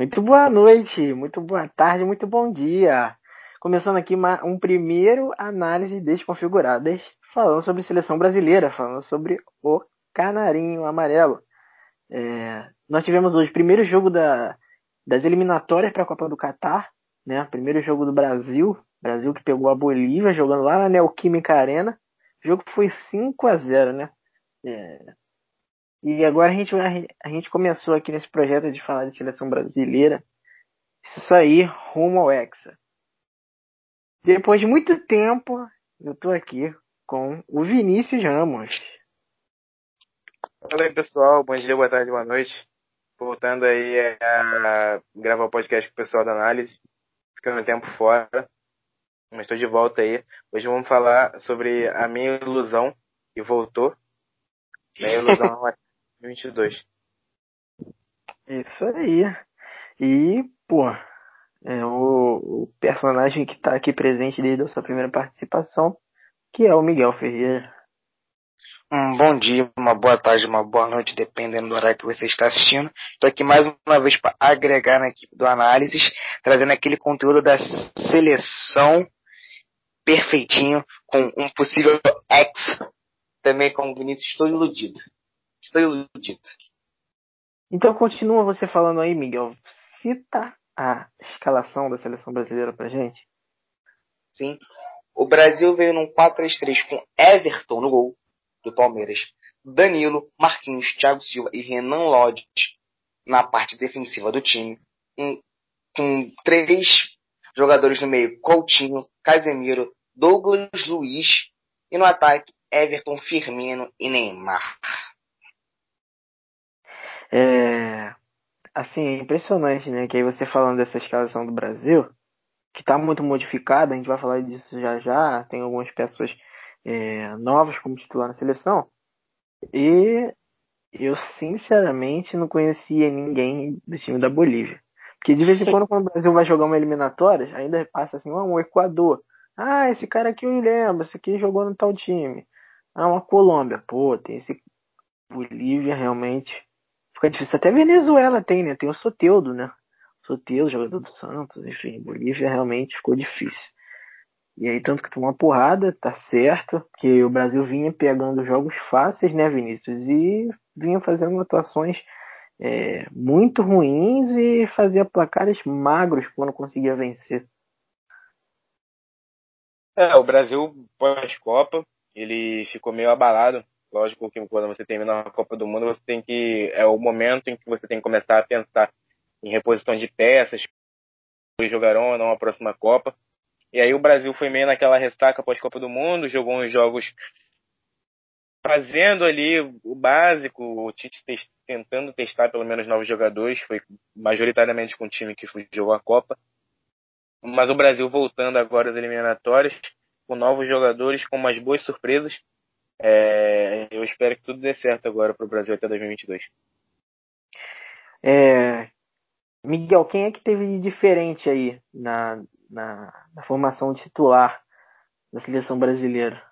Muito boa noite, muito boa tarde, muito bom dia. Começando aqui uma, um primeiro análise desconfiguradas, falando sobre seleção brasileira, falando sobre o Canarinho Amarelo. É, nós tivemos hoje o primeiro jogo da, das eliminatórias para a Copa do Catar, né? Primeiro jogo do Brasil, Brasil que pegou a Bolívia jogando lá na Neoquímica Arena. O jogo foi 5 a 0, né? É, e agora a gente, a gente começou aqui nesse projeto de falar de seleção brasileira. Isso aí, rumo ao Hexa. Depois de muito tempo, eu tô aqui com o Vinícius Ramos. Fala aí, pessoal. Bom dia, boa tarde, boa noite. Voltando aí a gravar o podcast com o pessoal da análise. Ficando um tempo fora. Mas estou de volta aí. Hoje vamos falar sobre a minha ilusão que voltou. Minha ilusão 2022. Isso aí. E, pô, é o, o personagem que está aqui presente desde a sua primeira participação, que é o Miguel Ferreira. Um bom dia, uma boa tarde, uma boa noite, dependendo do horário que você está assistindo. Estou aqui mais uma vez para agregar na equipe do Análises, trazendo aquele conteúdo da seleção perfeitinho, com um possível ex, também com o Vinícius. Estou iludido. Estou iludido. Então continua você falando aí, Miguel. Cita a escalação da seleção brasileira pra gente. Sim. O Brasil veio num 4-3-3 com Everton no gol do Palmeiras. Danilo, Marquinhos, Thiago Silva e Renan Lodge na parte defensiva do time. Com três jogadores no meio, Coutinho, Casemiro, Douglas Luiz e no ataque, Everton, Firmino e Neymar. É, assim, é impressionante, né? Que aí você falando dessa escalação do Brasil, que está muito modificada, a gente vai falar disso já já, tem algumas peças é, novas como titular na seleção, e eu sinceramente não conhecia ninguém do time da Bolívia. Porque de vez em quando, quando o Brasil vai jogar uma eliminatória, ainda passa assim, ah, um Equador. Ah, esse cara aqui eu me lembro, esse aqui jogou no tal time. Ah, uma Colômbia. Pô, tem esse Bolívia realmente fica difícil. Até Venezuela tem, né? Tem o Soteudo, né? Soteudo, jogador do Santos, enfim, Bolívia realmente ficou difícil. E aí, tanto que tomou uma porrada, tá certo, que o Brasil vinha pegando jogos fáceis, né, Vinícius? E vinha fazendo atuações é, muito ruins e fazia placares magros quando conseguia vencer. É, o Brasil pós-Copa, ele ficou meio abalado Lógico que quando você termina a Copa do Mundo, você tem que. É o momento em que você tem que começar a pensar em reposição de peças, jogarão ou não a próxima Copa. E aí o Brasil foi meio naquela ressaca pós-Copa do Mundo, jogou uns jogos fazendo ali o básico, o Tite tentando testar pelo menos novos jogadores, foi majoritariamente com o time que jogou a Copa. Mas o Brasil voltando agora às eliminatórias, com novos jogadores, com umas boas surpresas. É, eu espero que tudo dê certo agora para o Brasil até 2022. É, Miguel, quem é que teve de diferente aí na, na, na formação titular da seleção brasileira?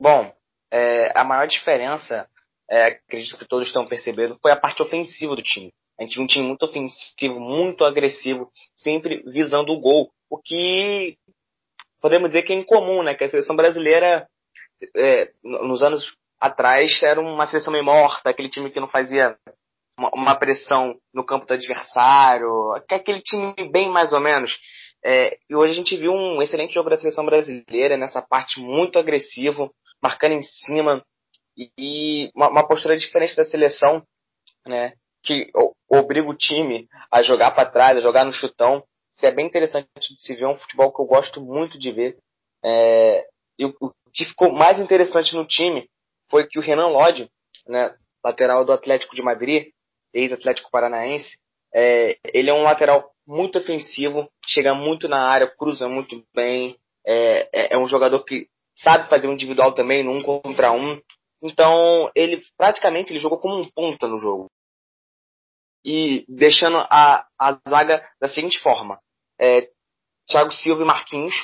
Bom, é, a maior diferença, é, acredito que todos estão percebendo, foi a parte ofensiva do time. A gente viu um time muito ofensivo, muito agressivo, sempre visando o gol. O que podemos dizer que é incomum, né? Que a seleção brasileira é, nos anos atrás era uma seleção meio morta, aquele time que não fazia uma, uma pressão no campo do adversário, aquele time bem mais ou menos. É, e hoje a gente viu um excelente jogo da seleção brasileira nessa parte muito agressivo, marcando em cima e uma, uma postura diferente da seleção, né? Que obriga o time a jogar para trás, a jogar no chutão. Isso é bem interessante de se ver, um futebol que eu gosto muito de ver. É, e o, o que ficou mais interessante no time foi que o Renan Lodge, né, lateral do Atlético de Madrid, ex-Atlético Paranaense, é, ele é um lateral muito ofensivo, chega muito na área, cruza muito bem, é, é, é um jogador que sabe fazer um individual também, no um contra um. Então, ele praticamente ele jogou como um ponta no jogo. E deixando a, a zaga da seguinte forma: é, Thiago Silva e Marquinhos,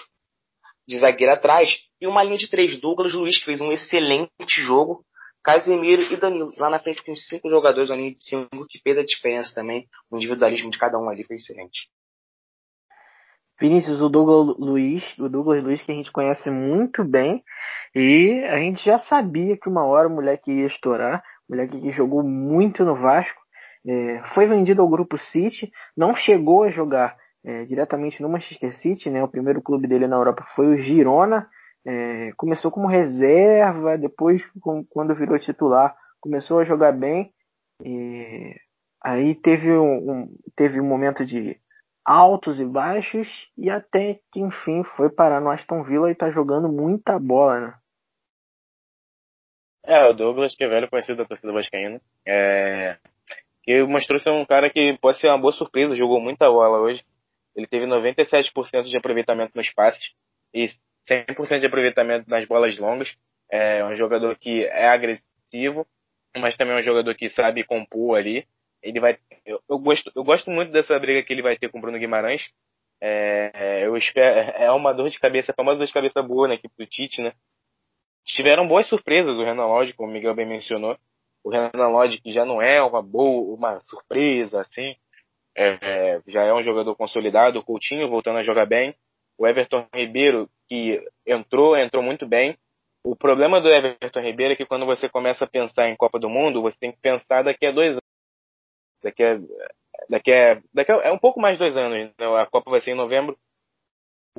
de zagueiro atrás, e uma linha de três. Douglas Luiz, que fez um excelente jogo. Casemiro e Danilo. Lá na frente com cinco jogadores ali de cinco que fez a diferença também. O individualismo de cada um ali foi excelente. Vinícius, o Douglas Luiz, o Douglas Luiz que a gente conhece muito bem e a gente já sabia que uma hora o moleque ia estourar, o moleque que jogou muito no Vasco, é, foi vendido ao Grupo City, não chegou a jogar é, diretamente no Manchester City, né? O primeiro clube dele na Europa foi o Girona, é, começou como reserva, depois com, quando virou titular começou a jogar bem, e aí teve um, um teve um momento de altos e baixos e até que enfim foi parar no Aston Villa e tá jogando muita bola, né? É, o Douglas, que é velho conhecido da torcida vascaína, é, que mostrou ser um cara que pode ser uma boa surpresa, jogou muita bola hoje. Ele teve 97% de aproveitamento nos passes e 100% de aproveitamento nas bolas longas. É um jogador que é agressivo, mas também é um jogador que sabe compor ali ele vai. Eu, eu, gosto, eu gosto muito dessa briga que ele vai ter com o Bruno Guimarães. É, eu espero, é uma dor de cabeça, a famosa dor de cabeça boa na equipe do Tite, né? Tiveram boas surpresas o Renan Lodge, como o Miguel bem mencionou. O Renan Lodge, que já não é uma boa, uma surpresa, assim, é, já é um jogador consolidado. O Coutinho voltando a jogar bem. O Everton Ribeiro, que entrou, entrou muito bem. O problema do Everton Ribeiro é que quando você começa a pensar em Copa do Mundo, você tem que pensar daqui a dois anos daqui a, daqui a, daqui a, é um pouco mais de dois anos. Né? A Copa vai ser em novembro.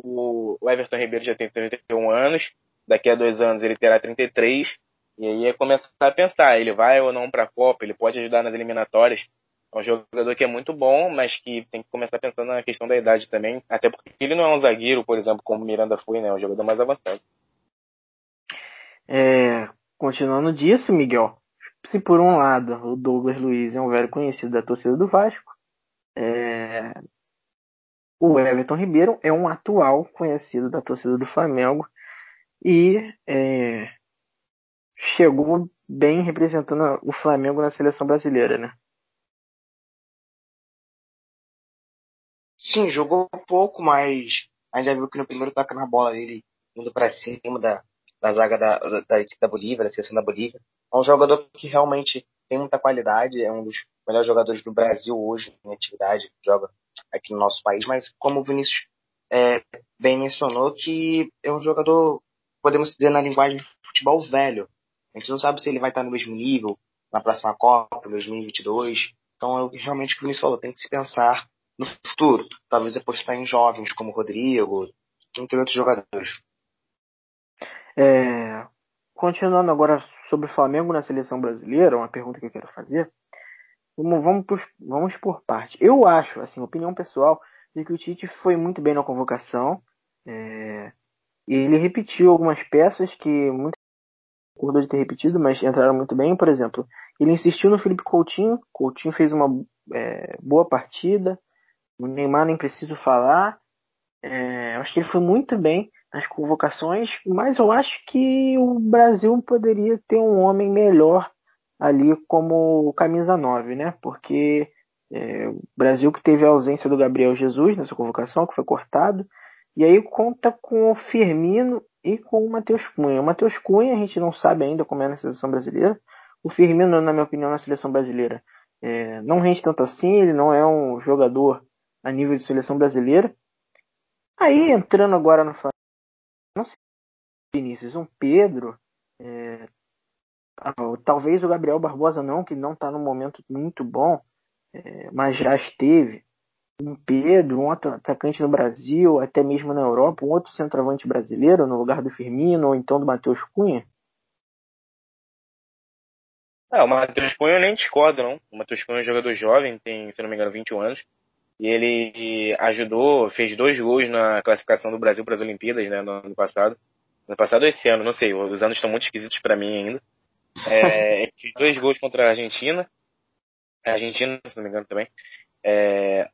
O, o Everton Ribeiro já tem 31 anos. Daqui a dois anos ele terá 33. E aí é começar a pensar, ele vai ou não para a Copa, ele pode ajudar nas eliminatórias. É um jogador que é muito bom, mas que tem que começar pensando na questão da idade também. Até porque ele não é um zagueiro, por exemplo, como o Miranda foi, né? É um jogador mais avançado. É, continuando disso, Miguel, se por um lado o Douglas Luiz é um velho conhecido da torcida do Vasco, é... o Everton Ribeiro é um atual conhecido da torcida do Flamengo e é... chegou bem representando o Flamengo na seleção brasileira, né? Sim, jogou pouco, mas a gente já viu que no primeiro toque na bola dele indo para cima da, da zaga da, da, da equipe da Bolívia, da seleção da Bolívia. É um jogador que realmente tem muita qualidade, é um dos melhores jogadores do Brasil hoje em atividade, joga aqui no nosso país, mas como o Vinícius é, bem mencionou, que é um jogador, podemos dizer na linguagem de futebol velho. A gente não sabe se ele vai estar no mesmo nível na próxima Copa, 2022. Então, é realmente o que o Vinícius falou, tem que se pensar no futuro. Talvez apostar em jovens como Rodrigo, entre outros jogadores. É, continuando agora sobre o Flamengo na seleção brasileira, uma pergunta que eu quero fazer. Vamos, vamos, por, vamos por parte. Eu acho, assim, opinião pessoal, de que o Tite foi muito bem na convocação. É, ele repetiu algumas peças que muito acordou de ter repetido, mas entraram muito bem. Por exemplo, ele insistiu no Felipe Coutinho. Coutinho fez uma é, boa partida. O Neymar nem preciso falar. É, acho que ele foi muito bem nas convocações, mas eu acho que o Brasil poderia ter um homem melhor ali como camisa 9, né? Porque é, o Brasil que teve a ausência do Gabriel Jesus nessa convocação, que foi cortado, e aí conta com o Firmino e com o Matheus Cunha. O Matheus Cunha a gente não sabe ainda como é na seleção brasileira. O Firmino, na minha opinião, na seleção brasileira é, não rende tanto assim, ele não é um jogador a nível de seleção brasileira. Aí entrando agora no não sei, Vinícius, um Pedro, é, ah, talvez o Gabriel Barbosa não, que não está num momento muito bom, é, mas já esteve. Um Pedro, um atacante no Brasil, até mesmo na Europa, um outro centroavante brasileiro no lugar do Firmino ou então do Matheus Cunha? Ah, o Matheus Cunha eu nem discordo, não. O Matheus Cunha é um jogador jovem, tem, se não me engano, 21 anos. E ele ajudou, fez dois gols na classificação do Brasil para as Olimpíadas, né, no ano passado. No passado ou esse ano, não sei, os anos estão muito esquisitos para mim ainda. É, fez dois gols contra a Argentina. A Argentina, se não me engano, também. É,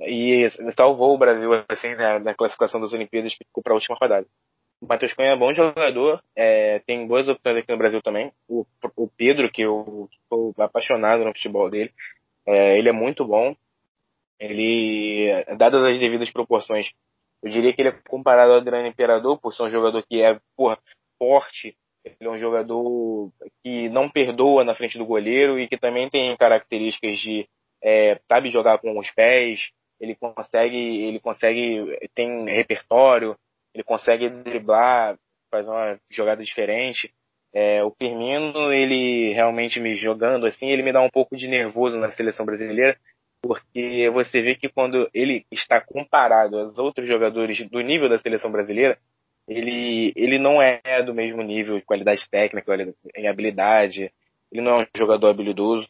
e salvou o Brasil, assim, na, na classificação das Olimpíadas, ficou para a última rodada. O Matheus Cunha é bom jogador, é, tem boas opções aqui no Brasil também. O, o Pedro, que eu sou apaixonado no futebol dele, é, ele é muito bom. Ele, dadas as devidas proporções, eu diria que ele é comparado ao Adriano Imperador, por ser um jogador que é, porra, forte, Ele é um jogador que não perdoa na frente do goleiro e que também tem características de é, sabe jogar com os pés. Ele consegue, ele consegue tem repertório, ele consegue driblar, fazer uma jogada diferente. É, o Firmino, ele realmente me jogando assim, ele me dá um pouco de nervoso na seleção brasileira, porque você vê que quando ele está comparado aos outros jogadores do nível da seleção brasileira, ele, ele não é do mesmo nível de qualidade técnica, em habilidade, ele não é um jogador habilidoso.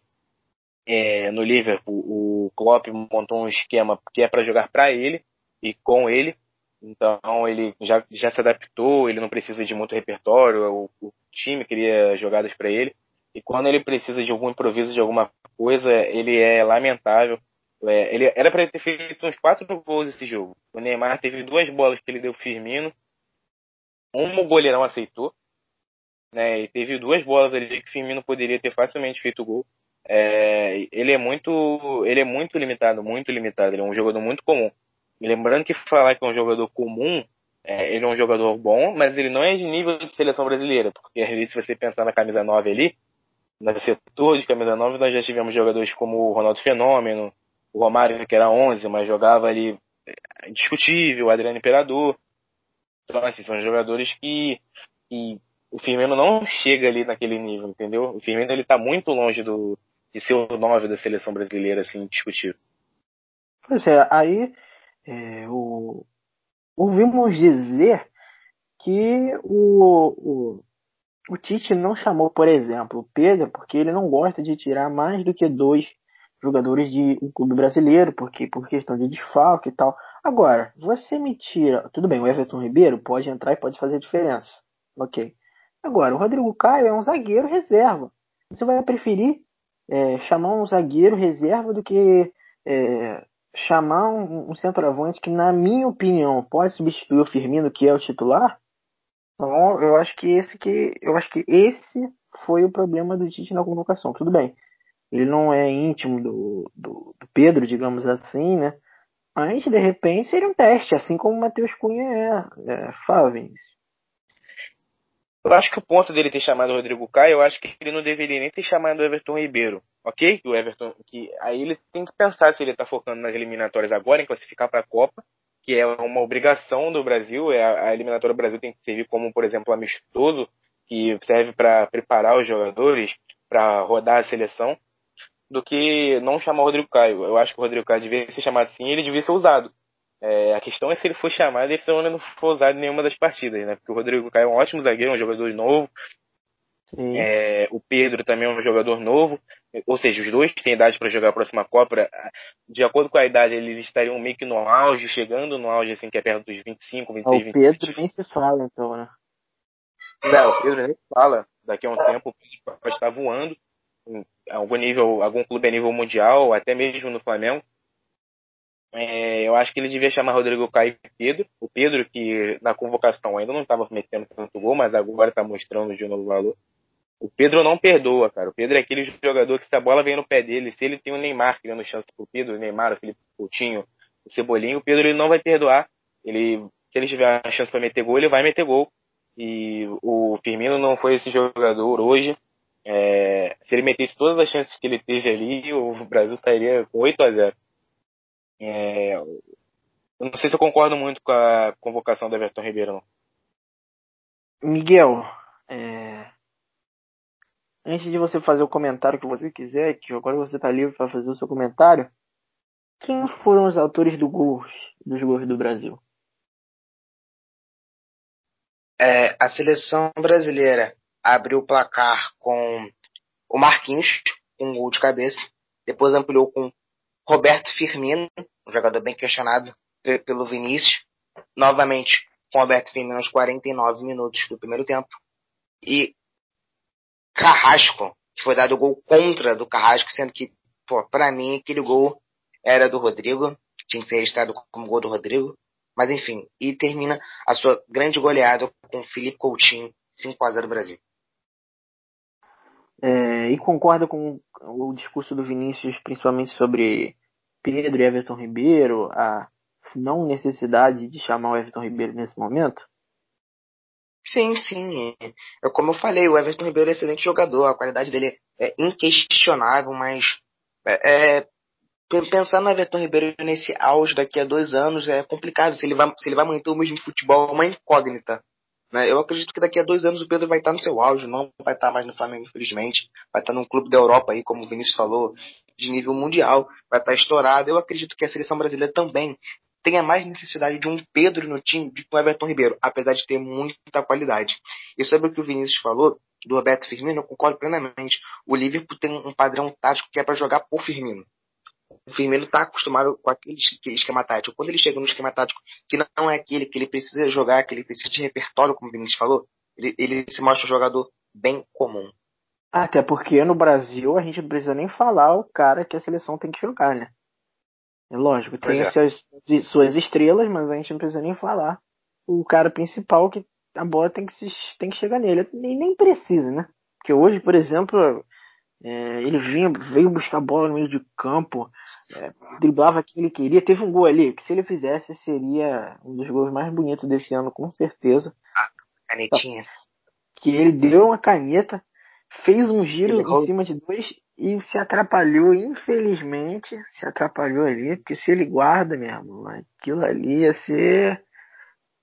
É, no Liverpool, o Klopp montou um esquema que é para jogar para ele e com ele, então ele já, já se adaptou, ele não precisa de muito repertório, o, o time cria jogadas para ele. E quando ele precisa de algum improviso de alguma coisa, ele é lamentável. É, ele era para ter feito uns quatro gols esse jogo. O Neymar teve duas bolas que ele deu Firmino. Uma o goleirão aceitou. Né, e teve duas bolas ali que Firmino poderia ter facilmente feito gol. É, ele é muito ele é muito limitado, muito limitado. Ele é um jogador muito comum. Lembrando que falar que é um jogador comum, é, ele é um jogador bom, mas ele não é de nível de seleção brasileira, porque se você pensar na camisa 9 ali, no setor de camisa 9, nós já tivemos jogadores como o Ronaldo Fenômeno, o Romário, que era 11, mas jogava ali é, indiscutível, o Adriano Imperador. Então, assim, são jogadores que, que o Firmino não chega ali naquele nível, entendeu? O Firmino ele tá muito longe do, de ser o 9 da seleção brasileira, assim, indiscutível. Pois é, aí é, o, ouvimos dizer que o, o, o Tite não chamou, por exemplo, o Pedro, porque ele não gosta de tirar mais do que dois jogadores de um clube brasileiro, porque por questão de desfalque e tal. Agora, você me tira. Tudo bem, o Everton Ribeiro pode entrar e pode fazer diferença. Ok. Agora, o Rodrigo Caio é um zagueiro reserva. Você vai preferir é, chamar um zagueiro reserva do que é, chamar um, um centroavante que, na minha opinião, pode substituir o Firmino, que é o titular, então eu acho que esse que eu acho que esse foi o problema do Tite na convocação. Tudo bem, ele não é íntimo do, do, do Pedro, digamos assim, né? Mas de repente seria um teste, assim como o Matheus Cunha é, é Fávens. Eu acho que o ponto dele ter chamado o Rodrigo Caio, eu acho que ele não deveria nem ter chamado o Everton Ribeiro, ok? O Everton, que aí ele tem que pensar se ele está focando nas eliminatórias agora, em classificar para a Copa, que é uma obrigação do Brasil, é a, eliminatória do Brasil tem que servir como, por exemplo, amistoso, que serve para preparar os jogadores para rodar a seleção, do que não chamar o Rodrigo Caio. Eu acho que o Rodrigo Caio devia ser chamado sim, ele devia ser usado. É, a questão é se ele for chamado e se ele não for usado em nenhuma das partidas, né? Porque o Rodrigo Caio é um ótimo zagueiro, um jogador novo. É, o Pedro também é um jogador novo. Ou seja, os dois têm idade para jogar a próxima Copa. De acordo com a idade, eles estariam meio que no auge, chegando no auge, assim, que é perto dos 25, 26, o Pedro 27. nem se fala, então, né? Não, o Pedro nem se fala. Daqui a um tempo o Pedro pode estar voando em algum nível, algum clube a nível mundial, até mesmo no Flamengo. É, eu acho que ele devia chamar Rodrigo Caio e Pedro. O Pedro, que na convocação ainda não estava metendo tanto gol, mas agora está mostrando de novo valor. O Pedro não perdoa, cara. O Pedro é aquele jogador que se a bola vem no pé dele, se ele tem o Neymar criando chance pro Pedro, o Neymar, o Felipe Coutinho, o Cebolinha, o Pedro ele não vai perdoar. Ele, se ele tiver a chance para meter gol, ele vai meter gol. E o Firmino não foi esse jogador hoje. É, se ele metesse todas as chances que ele teve ali, o Brasil estaria com 8 a 0. É, eu não sei se eu concordo muito com a convocação do Everton Ribeiro. Não. Miguel, é... antes de você fazer o comentário que você quiser, que agora você está livre para fazer o seu comentário, quem foram os autores do gols, dos gols do Brasil? É, a seleção brasileira abriu o placar com o Marquinhos, com um gol de cabeça. Depois ampliou com Roberto Firmino, um jogador bem questionado pelo Vinícius. Novamente, com Roberto Firmino aos 49 minutos do primeiro tempo. E Carrasco, que foi dado o gol contra do Carrasco, sendo que, pô, pra mim, aquele gol era do Rodrigo, tinha que ser registrado como gol do Rodrigo. Mas enfim, e termina a sua grande goleada com Felipe Coutinho, 5 a 0 Brasil. É, e concorda com o discurso do Vinícius, principalmente sobre Pedro e Everton Ribeiro, a não necessidade de chamar o Everton Ribeiro nesse momento? Sim, sim. É como eu falei, o Everton Ribeiro é excelente jogador, a qualidade dele é inquestionável, mas é, é, pensar no Everton Ribeiro nesse auge daqui a dois anos é complicado. Se ele vai, se ele vai manter o mesmo futebol, é uma incógnita. Né? Eu acredito que daqui a dois anos o Pedro vai estar no seu auge, não vai estar mais no Flamengo, infelizmente. Vai estar num clube da Europa aí, como o Vinícius falou, de nível mundial, vai estar estourado. Eu acredito que a seleção brasileira também tenha mais necessidade de um Pedro no time do que um Everton Ribeiro, apesar de ter muita qualidade. E sobre o que o Vinícius falou, do Roberto Firmino, eu concordo plenamente. O Liverpool tem um padrão tático que é para jogar por Firmino. O Firmino está acostumado com aquele esquema tático. Quando ele chega no esquema tático que não é aquele que ele precisa jogar, que ele precisa de repertório, como o Vinícius falou, ele, ele se mostra um jogador bem comum. Até porque no Brasil a gente não precisa nem falar o cara que a seleção tem que jogar, né? É lógico, tem é. Suas, suas estrelas, mas a gente não precisa nem falar o cara principal que a bola tem que, se, tem que chegar nele. Nem, nem precisa, né? Porque hoje, por exemplo, é, ele vinha, veio buscar a bola no meio de campo, é, driblava que ele queria. Teve um gol ali que se ele fizesse seria um dos gols mais bonitos desse ano, com certeza. Ah, canetinha. Que ele deu uma caneta, fez um giro em cima de dois e se atrapalhou, infelizmente, se atrapalhou ali, porque se ele guarda mesmo, aquilo ali ia ser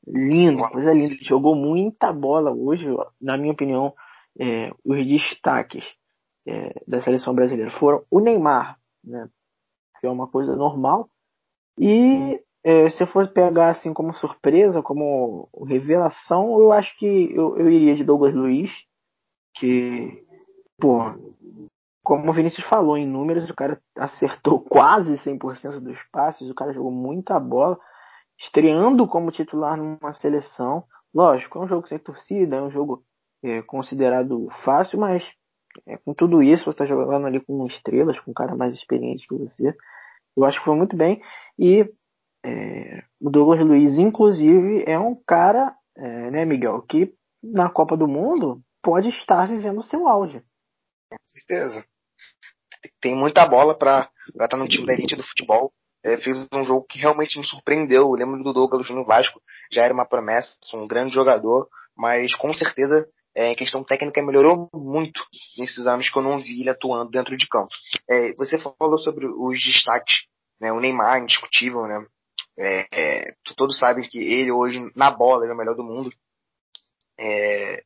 lindo, coisa linda. Ele jogou muita bola hoje, na minha opinião, é, os destaques é, da seleção brasileira. Foram o Neymar, né, que é uma coisa normal, e é, se eu fosse pegar assim como surpresa, como revelação, eu acho que eu, eu iria de Douglas Luiz, que, pô, como o Vinícius falou, em números, o cara acertou quase 100% dos passes, o cara jogou muita bola, estreando como titular numa seleção. Lógico, é um jogo sem torcida, é um jogo é, considerado fácil, mas é, com tudo isso, você está jogando ali com estrelas, com um cara mais experiente que você. Eu acho que foi muito bem. E é, o Douglas Luiz, inclusive, é um cara, é, né, Miguel, que na Copa do Mundo pode estar vivendo o seu auge. Com certeza. Tem muita bola para estar tá no time da elite do futebol. É, fez um jogo que realmente me surpreendeu. Eu lembro do Douglas no Vasco, já era uma promessa, um grande jogador, mas com certeza é, em questão técnica melhorou muito nesses anos que eu não vi ele atuando dentro de campo. É, você falou sobre os destaques, né? O Neymar, indiscutível, né? É, é todos sabem que ele hoje, na bola, ele é o melhor do mundo. É,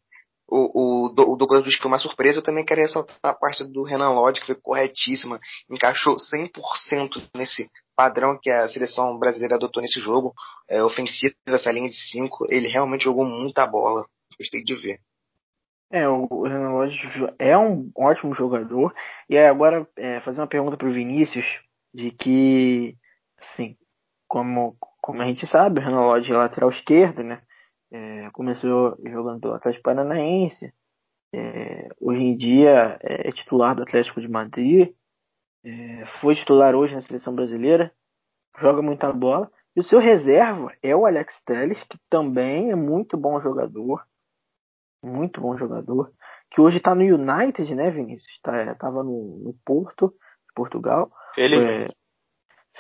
o, o, Douglas Luiz foi uma surpresa, eu também quero ressaltar a parte do Renan Lodge, que foi corretíssima, encaixou 100% nesse padrão que a seleção brasileira adotou nesse jogo, é, ofensivo, essa linha de 5, ele realmente jogou muita bola, gostei de ver. É, o Renan Lodge é um ótimo jogador. E agora, é, fazer uma pergunta para o Vinícius, de que, assim, como, como a gente sabe, o Renan Lodge é lateral esquerdo, né? É, começou jogando pelo Atlético Paranaense. É, hoje em dia é titular do Atlético de Madrid. É, foi titular hoje na seleção brasileira. Joga muita bola. E o seu reserva é o Alex Telles, que também é muito bom jogador muito bom jogador, que hoje está no United, né, Vinícius? Tá, é, tava no, no Porto, de Portugal. Ele é,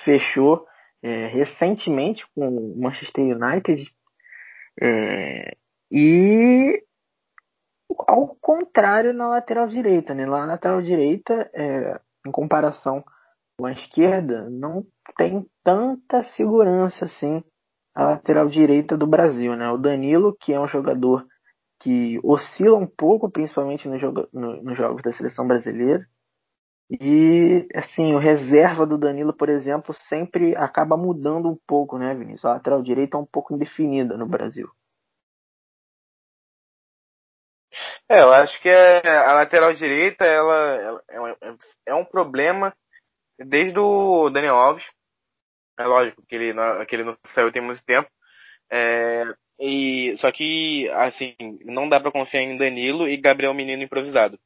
fechou é, recentemente com o Manchester United. É, e ao contrário na lateral direita, né? Lá na lateral direita, é, em comparação com a esquerda, não tem tanta segurança assim a lateral direita do Brasil, né? O Danilo, que é um jogador que oscila um pouco, principalmente nos no, no jogos da seleção brasileira. E, assim, o reserva do Danilo, por exemplo, sempre acaba mudando um pouco, né, Vinícius? A lateral direita é um pouco indefinida no Brasil. É, eu acho que é, a lateral direita ela, ela é, um, é, um, problema desde o Daniel Alves. É lógico que ele, que ele não saiu tem muito tempo. É, e, só que, assim, não dá para confiar em Danilo e Gabriel Menino improvisado.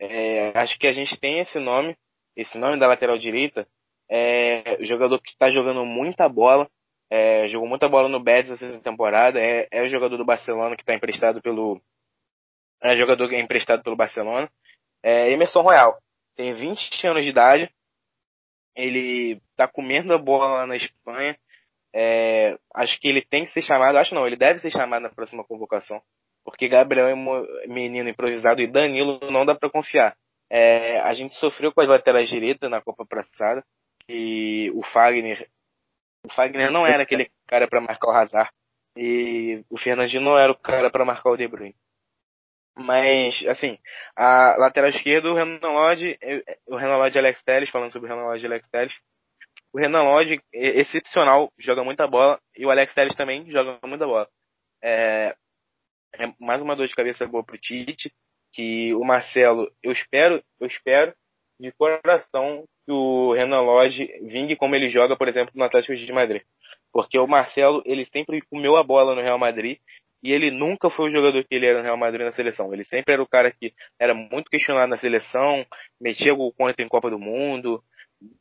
É, acho que a gente tem esse nome, esse nome da lateral direita, é, jogador que está jogando muita bola, é, jogou muita bola no Betis essa temporada, é, é o jogador do Barcelona que está emprestado pelo, é jogador que é emprestado pelo Barcelona, é Emerson Royal, tem 20 anos de idade, ele está comendo a bola lá na Espanha, é, acho que ele tem que ser chamado, acho não, ele deve ser chamado na próxima convocação. Porque Gabriel é menino improvisado e Danilo não dá para confiar. É, a gente sofreu com as laterais direitas na Copa passada e o Fagner, o Fagner não era aquele cara para marcar o Hazard e o Fernandinho não era o cara para marcar o De Bruyne. Mas, assim, a lateral esquerda, o Renan Lodge, o Renan Lodge e Alex Telles, falando sobre o Renan Lodge e Alex Telles, o Renan Lodge é excepcional, joga muita bola, e o Alex Telles também joga muita bola. É, é mais uma dor de cabeça boa pro Tite, que o Marcelo, eu espero, eu espero de coração que o Renan Lodge vingue como ele joga, por exemplo, no Atlético de Madrid. Porque o Marcelo, ele sempre comeu a bola no Real Madrid e ele nunca foi o jogador que ele era no Real Madrid na seleção. Ele sempre era o cara que era muito questionado na seleção, metia gol contra em Copa do Mundo,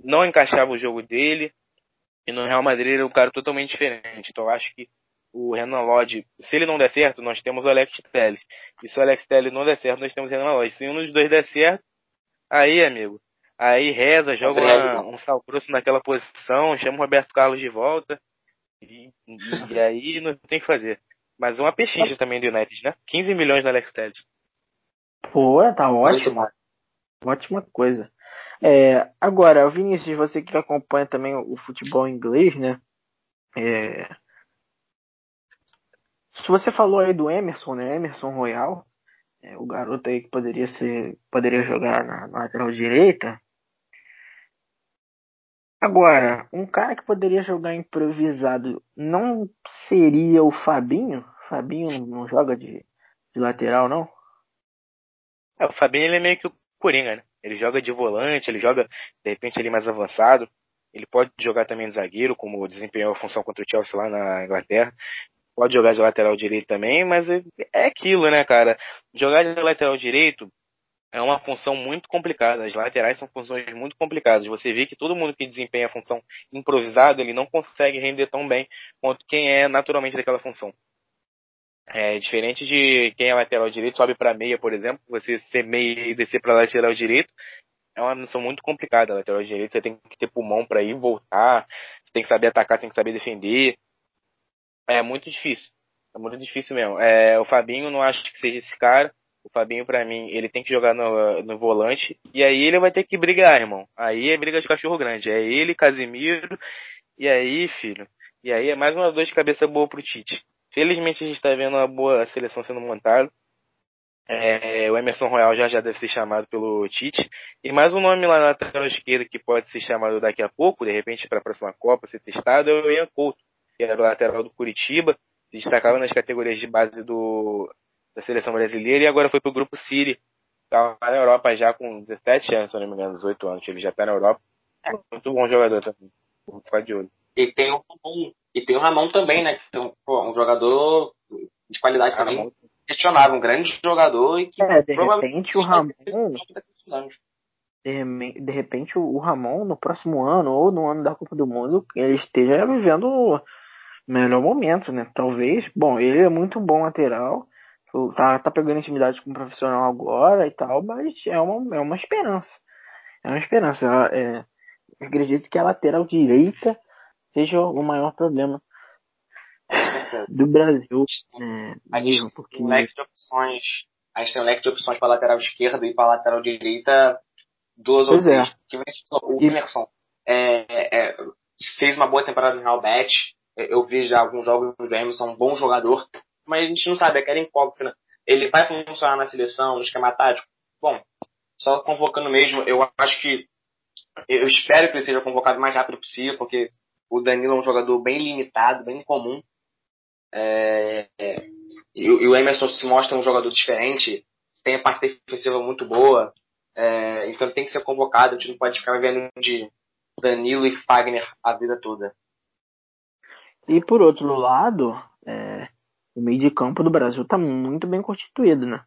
não encaixava o jogo dele, e no Real Madrid ele era um cara totalmente diferente. Então eu acho que o Renan Lodge, se ele não der certo, nós temos o Alex Telles. E se o Alex Telles não der certo, nós temos o Renan Lodge. Se um dos dois der certo, aí, amigo, aí reza, joga uma, um sal grosso naquela posição, chama o Roberto Carlos de volta, e, e aí não tem o que fazer. Mas uma pechincha também do United, né? 15 milhões no Alex Telles. Pô, tá ótimo. Ótima coisa. É, agora, Vinícius, você que acompanha também o futebol inglês, né? É... Se você falou aí do Emerson, né? Emerson Royal, é, o garoto aí que poderia ser, poderia jogar na, na lateral direita. Agora, um cara que poderia jogar improvisado não seria o Fabinho? Fabinho não joga de, de lateral, não? É, o Fabinho ele é meio que o Coringa, né? Ele joga de volante, ele joga, de repente, ele mais avançado. Ele pode jogar também de zagueiro, como desempenhou a função contra o Chelsea lá na Inglaterra. Pode jogar de lateral direito também, mas é, é aquilo, né, cara? Jogar de lateral direito é uma função muito complicada. As laterais são funções muito complicadas. Você vê que todo mundo que desempenha a função improvisada, ele não consegue render tão bem quanto quem é naturalmente daquela função. É diferente de quem é lateral direito, sobe para meia, por exemplo, você ser meia e descer para lateral direito, é uma missão muito complicada. Lateral direito, você tem que ter pulmão para ir voltar, você tem que saber atacar, tem que saber defender. É muito difícil. É muito difícil mesmo. É, o Fabinho não acho que seja esse cara. O Fabinho, para mim, ele tem que jogar no, no volante. E aí ele vai ter que brigar, irmão. Aí é briga de cachorro grande. É ele, Casimiro. E aí, filho. E aí é mais uma dor de cabeça boa pro Tite. Felizmente a gente está vendo uma boa seleção sendo montada. É, o Emerson Royal já já deve ser chamado pelo Tite. E mais um nome lá na lateral esquerda que pode ser chamado daqui a pouco, de repente para a próxima Copa ser testado, é o Ian Couto, que era o lateral do Curitiba, se destacava nas categorias de base do, da seleção brasileira e agora foi para o Grupo Siri. Tá na Europa já com 17 anos, se não me engano, 18 anos, ele já está na Europa. É muito bom jogador também. Vou ficar de olho. E tem o Ramon, e tem o Ramon também, né? Que é um, um jogador de qualidade ah, também. Ramon. Questionável, um grande jogador e que é, de repente o Ramon. De, repente o Ramon no próximo ano ou no ano da Copa do Mundo ele esteja vivendo melhor momento, né? Talvez. Bom, ele é muito bom lateral. Tá, tá pegando intimidade com o profissional agora e tal, mas é uma, é uma esperança. É uma esperança. É, acredito que a lateral direita seja o maior problema do Brasil. É, a gente porque... tem um leque de opções. A gente tem um leque de opções para lateral esquerda e para lateral direita duas pois ou três. É. Que o Emerson é, é, fez uma boa temporada no Real Betis. Eu vi já alguns jogos do Emerson, um bom jogador, mas a gente não sabe, é aquela incógnita. Ele vai funcionar na seleção, no esquema tático? Bom, só convocando mesmo, eu acho que eu espero que ele seja convocado o mais rápido possível, porque o Danilo é um jogador bem limitado, bem comum. É, é, e, e, o Emerson se mostra um jogador diferente, tem a parte defensiva muito boa, é, então tem que ser convocado, a gente não pode ficar vendo de Danilo e Fagner a vida toda. E por outro lado, é, o meio de campo do Brasil está muito bem constituído, né?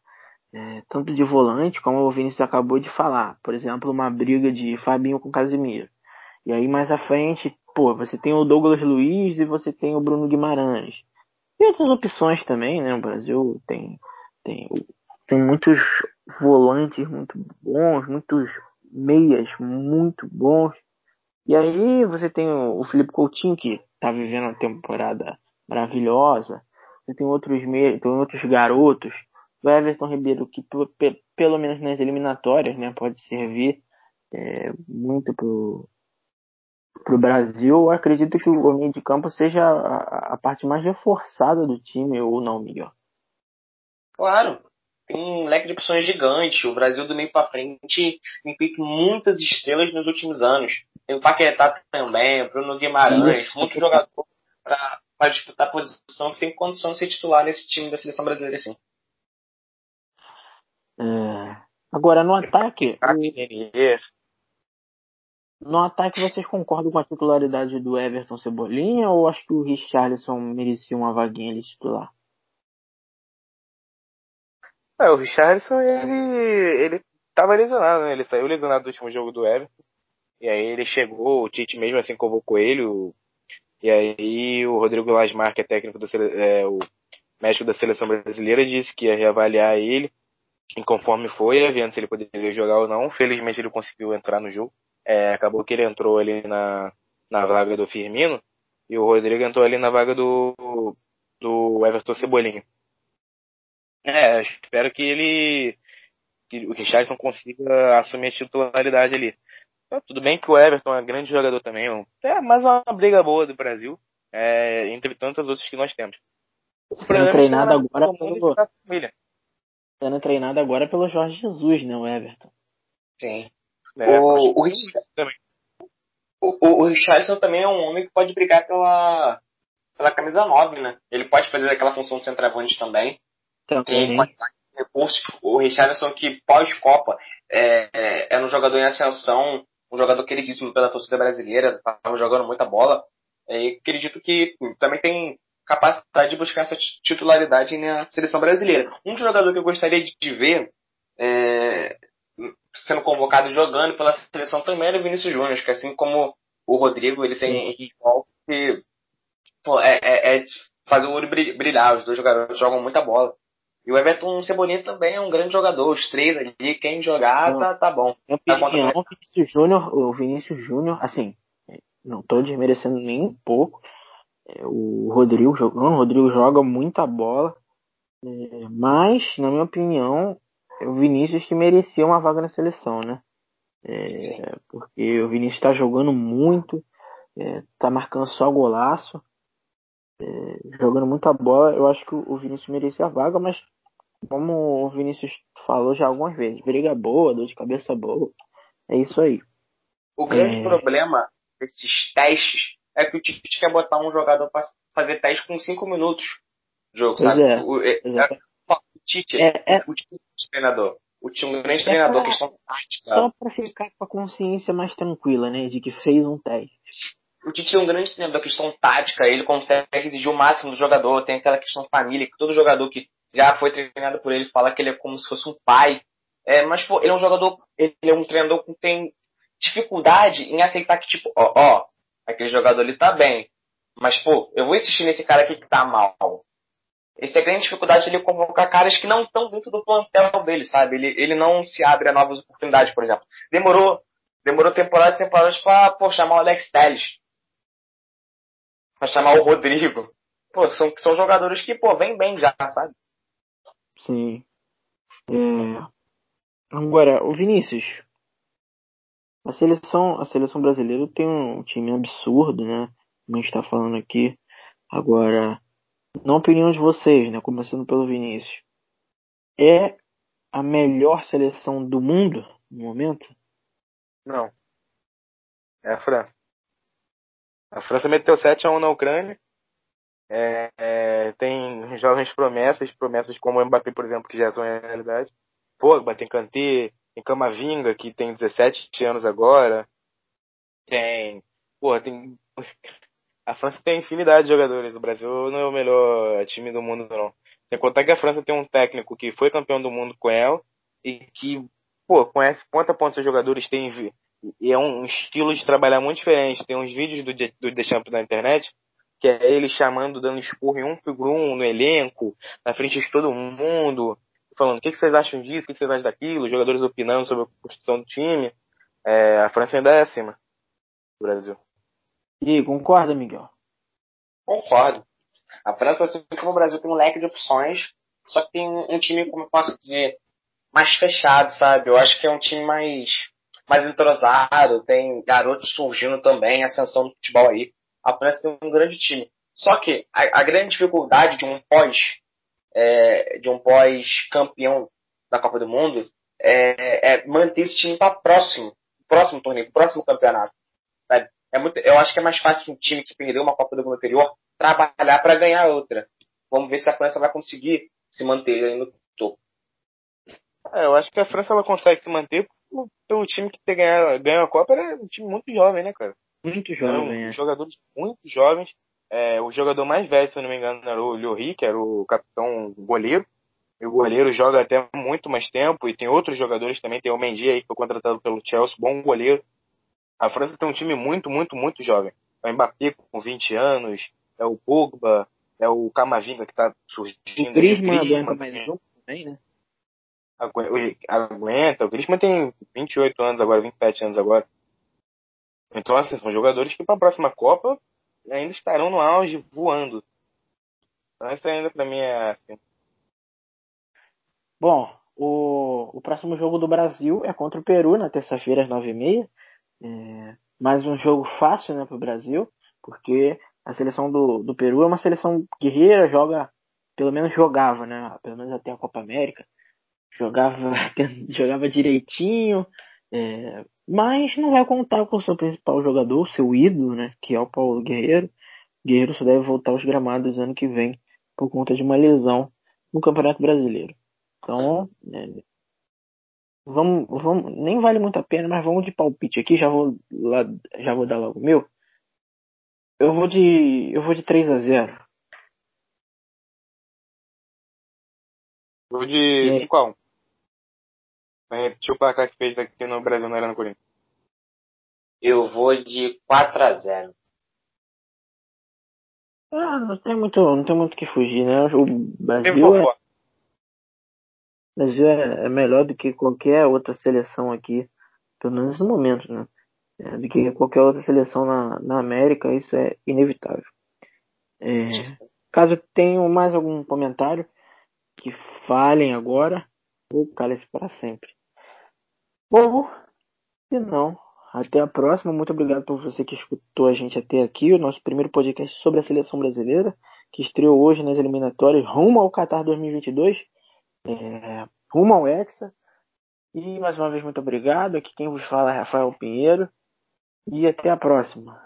É, tanto de volante, como o Vinícius acabou de falar. Por exemplo, uma briga de Fabinho com Casemiro. E aí mais à frente pô, você tem o Douglas Luiz e você tem o Bruno Guimarães. E outras opções também, né? O Brasil tem, tem, tem muitos volantes muito bons, muitos meias muito bons. E aí você tem o, Felipe Coutinho, que tá vivendo uma temporada maravilhosa. você tem outros, tem outros garotos. O Everton Ribeiro, que pelo menos nas eliminatórias, né, pode servir é, muito pro, pro Brasil. Eu acredito que o meio de campo seja a, a parte mais reforçada do time, ou não, Miguel? Claro, tem um leque de opções gigante. O Brasil do meio para frente tem feito muitas estrelas nos últimos anos. Tem o Paquetá também, o Bruno Guimarães, Isso. muito jogador para disputar a posição que tem condição de ser titular nesse time da seleção brasileira, sim. É... Agora, no ataque. No ataque, vocês concordam com a titularidade do Everton Cebolinha ou acho que o Richarlison merecia uma vaguinha de titular? É, o Richardson, ele, ele tava lesionado, né? Ele saiu lesionado do último jogo do Everton. E aí ele chegou, o Tite mesmo assim convocou ele. O, e aí o Rodrigo Lasmar, que é técnico do é, o médico da seleção brasileira, disse que ia reavaliar ele. E conforme foi, vendo se ele poderia jogar ou não. Felizmente ele conseguiu entrar no jogo. É, acabou que ele entrou ali na, na vaga do Firmino. E o Rodrigo entrou ali na vaga do, do Everton Cebolinha. É, espero que ele. que o Richardson consiga assumir a titularidade ali. Então, tudo bem que o Everton é um grande jogador também, é mais uma briga boa do Brasil, é, entre tantas outras que nós temos. Sendo treinado agora pelo. Sendo treinado agora pelo Jorge Jesus, né, o Everton? Sim. É, o, o, também. O, o, Richardson também é um homem que pode brigar pela, pela camisa 9, né? Ele pode fazer aquela função de centroavante também. Tem recursos. O Richardson, que pós-Copa é, é, era um jogador em ascensão, um jogador queridíssimo pela torcida brasileira, estava jogando muita bola. E acredito que também tem capacidade de buscar essa titularidade na seleção brasileira. Um jogador que eu gostaria de ver é, sendo convocado jogando pela seleção também era o Vinícius Júnior, que assim como o Rodrigo, ele tem ritmo que pô, é, é, é fazer o olho brilhar. Os dois jogadores jogam muita bola. E o Everton Cebolinha também é um grande jogador. Os três ali, quem jogar, tá, tá bom. Minha tá opinião, o Vinícius Júnior, o Vinícius Júnior, assim, não tô desmerecendo nem um pouco. É, o Rodrigo jogando, o Rodrigo joga muita bola. É, mas, na minha opinião, é o Vinícius que merecia uma vaga na seleção, né? É, porque o Vinícius está jogando muito, é, tá marcando só golaço, é, jogando muita bola. Eu acho que o Vinícius merecia a vaga, mas como o Vinícius falou já algumas vezes, briga boa, dor de cabeça boa. É isso aí. O grande é... problema desses testes é que o Tite quer botar um jogador para fazer teste com 5 minutos de jogo, pois sabe? É, o, é, é, o Tite, é, é, o Tite é treinador. O Tite é um grande treinador, pra, questão tática. Só para ficar com a consciência mais tranquila, né? De que fez um teste. O Tite é um grande treinador, questão tática, ele consegue exigir o máximo do jogador, tem aquela questão família, que todo jogador que já foi treinado por ele, fala que ele é como se fosse um pai. É, mas, pô, ele é um jogador, ele é um treinador que tem dificuldade em aceitar que, tipo, ó, ó, aquele jogador ali tá bem. Mas, pô, eu vou insistir nesse cara aqui que tá mal. Essa é a grande dificuldade ele convocar caras que não estão dentro do plantel dele, sabe? Ele, ele não se abre a novas oportunidades, por exemplo. Demorou, demorou temporadas e temporadas pra, pô, chamar o Alex Telles. Pra chamar o Rodrigo. Pô, são, são jogadores que, pô, vem bem já, sabe? Sim. É... Agora, o Vinícius. A seleção, a seleção brasileira tem um time absurdo, né? Como a gente tá falando aqui. Agora, na opinião de vocês, né? Começando pelo Vinícius. É a melhor seleção do mundo no momento? Não. É a França. A França meteu 7 a 1 na Ucrânia. É, é, tem jovens promessas, promessas como o Mbappé, por exemplo, que já são realidade. Pogba, tem Kanté, tem Camavinga, que tem 17 anos agora. Tem, pô, tem a França tem infinidade de jogadores. O Brasil não é o melhor time do mundo, não. Sem contar que a França tem um técnico que foi campeão do mundo com ela e que, pô, conhece ponta a ponta os jogadores, tem e é um estilo de trabalhar muito diferente. Tem uns vídeos do, do Deschamps na internet que é ele chamando, dando esporro em um por um no elenco, na frente de todo mundo, falando o que, que vocês acham disso, o que, que vocês acham daquilo, os jogadores opinando sobre a construção do time. É, a França ainda é acima do Brasil. E concorda, Miguel? Concordo. A França, assim como o Brasil, tem um leque de opções, só que tem um time, como eu posso dizer, mais fechado, sabe? Eu acho que é um time mais, mais entrosado, tem garotos surgindo também, ascensão do futebol aí. A França tem um grande time. Só que a, a grande dificuldade de um pós, é, de um pós campeão da Copa do Mundo é, é manter esse time para próximo, próximo torneio, próximo campeonato. Sabe? É muito, eu acho que é mais fácil um time que perdeu uma Copa do Mundo anterior trabalhar para ganhar outra. Vamos ver se a França vai conseguir se manter aí no topo. É, eu acho que a França ela consegue se manter pelo time que ter ganhado, ganhou a Copa era um time muito jovem, né, cara? Muito jovem, é. Jogadores muito jovens. É, o jogador mais velho, se eu não me engano, era o Llori, que era o capitão goleiro. E o goleiro joga até muito mais tempo. E tem outros jogadores também. Tem o Mendy aí, que foi contratado pelo Chelsea, bom goleiro. A França tem um time muito, muito, muito jovem. É o Mbappé com 20 anos, é o Pogba, é o Camavinga que está surgindo. O Griezmann aguenta mais um também, né? Aguenta. O Griezmann tem 28 anos agora, 27 anos agora. Então, assim, são jogadores que para a próxima Copa ainda estarão no auge, voando. Então, isso ainda para mim é assim. Bom, o, o próximo jogo do Brasil é contra o Peru na terça-feira às 9h30. É, mais um jogo fácil né, para o Brasil, porque a seleção do, do Peru é uma seleção guerreira, joga, pelo menos jogava, né? Pelo menos até a Copa América. Jogava, jogava direitinho, é, mas não vai contar com o seu principal jogador, seu ídolo, né? Que é o Paulo Guerreiro. Guerreiro só deve voltar aos gramados ano que vem por conta de uma lesão no Campeonato Brasileiro. Então, é, vamos, vamos, nem vale muito a pena, mas vamos de palpite aqui, já vou lá, já vou dar logo o meu. Eu vou de. Eu vou de 3 a 0 Vou de 5 a 1 Vai repetir o placar que fez aqui no Brasil não era no Corinthians. Eu vou de 4 a 0 Ah, não tem muito, não tem muito que fugir, né? O Brasil é, o Brasil é, é melhor do que qualquer outra seleção aqui, pelo menos no momento, né? é, do que qualquer outra seleção na, na América, isso é inevitável. É, caso tenham mais algum comentário, que falem agora ou calem-se para sempre. Bom, se não, até a próxima. Muito obrigado por você que escutou a gente até aqui, o nosso primeiro podcast sobre a seleção brasileira, que estreou hoje nas eliminatórias rumo ao Qatar 2022, é, rumo ao Hexa. E mais uma vez, muito obrigado. Aqui quem vos fala é Rafael Pinheiro. E até a próxima.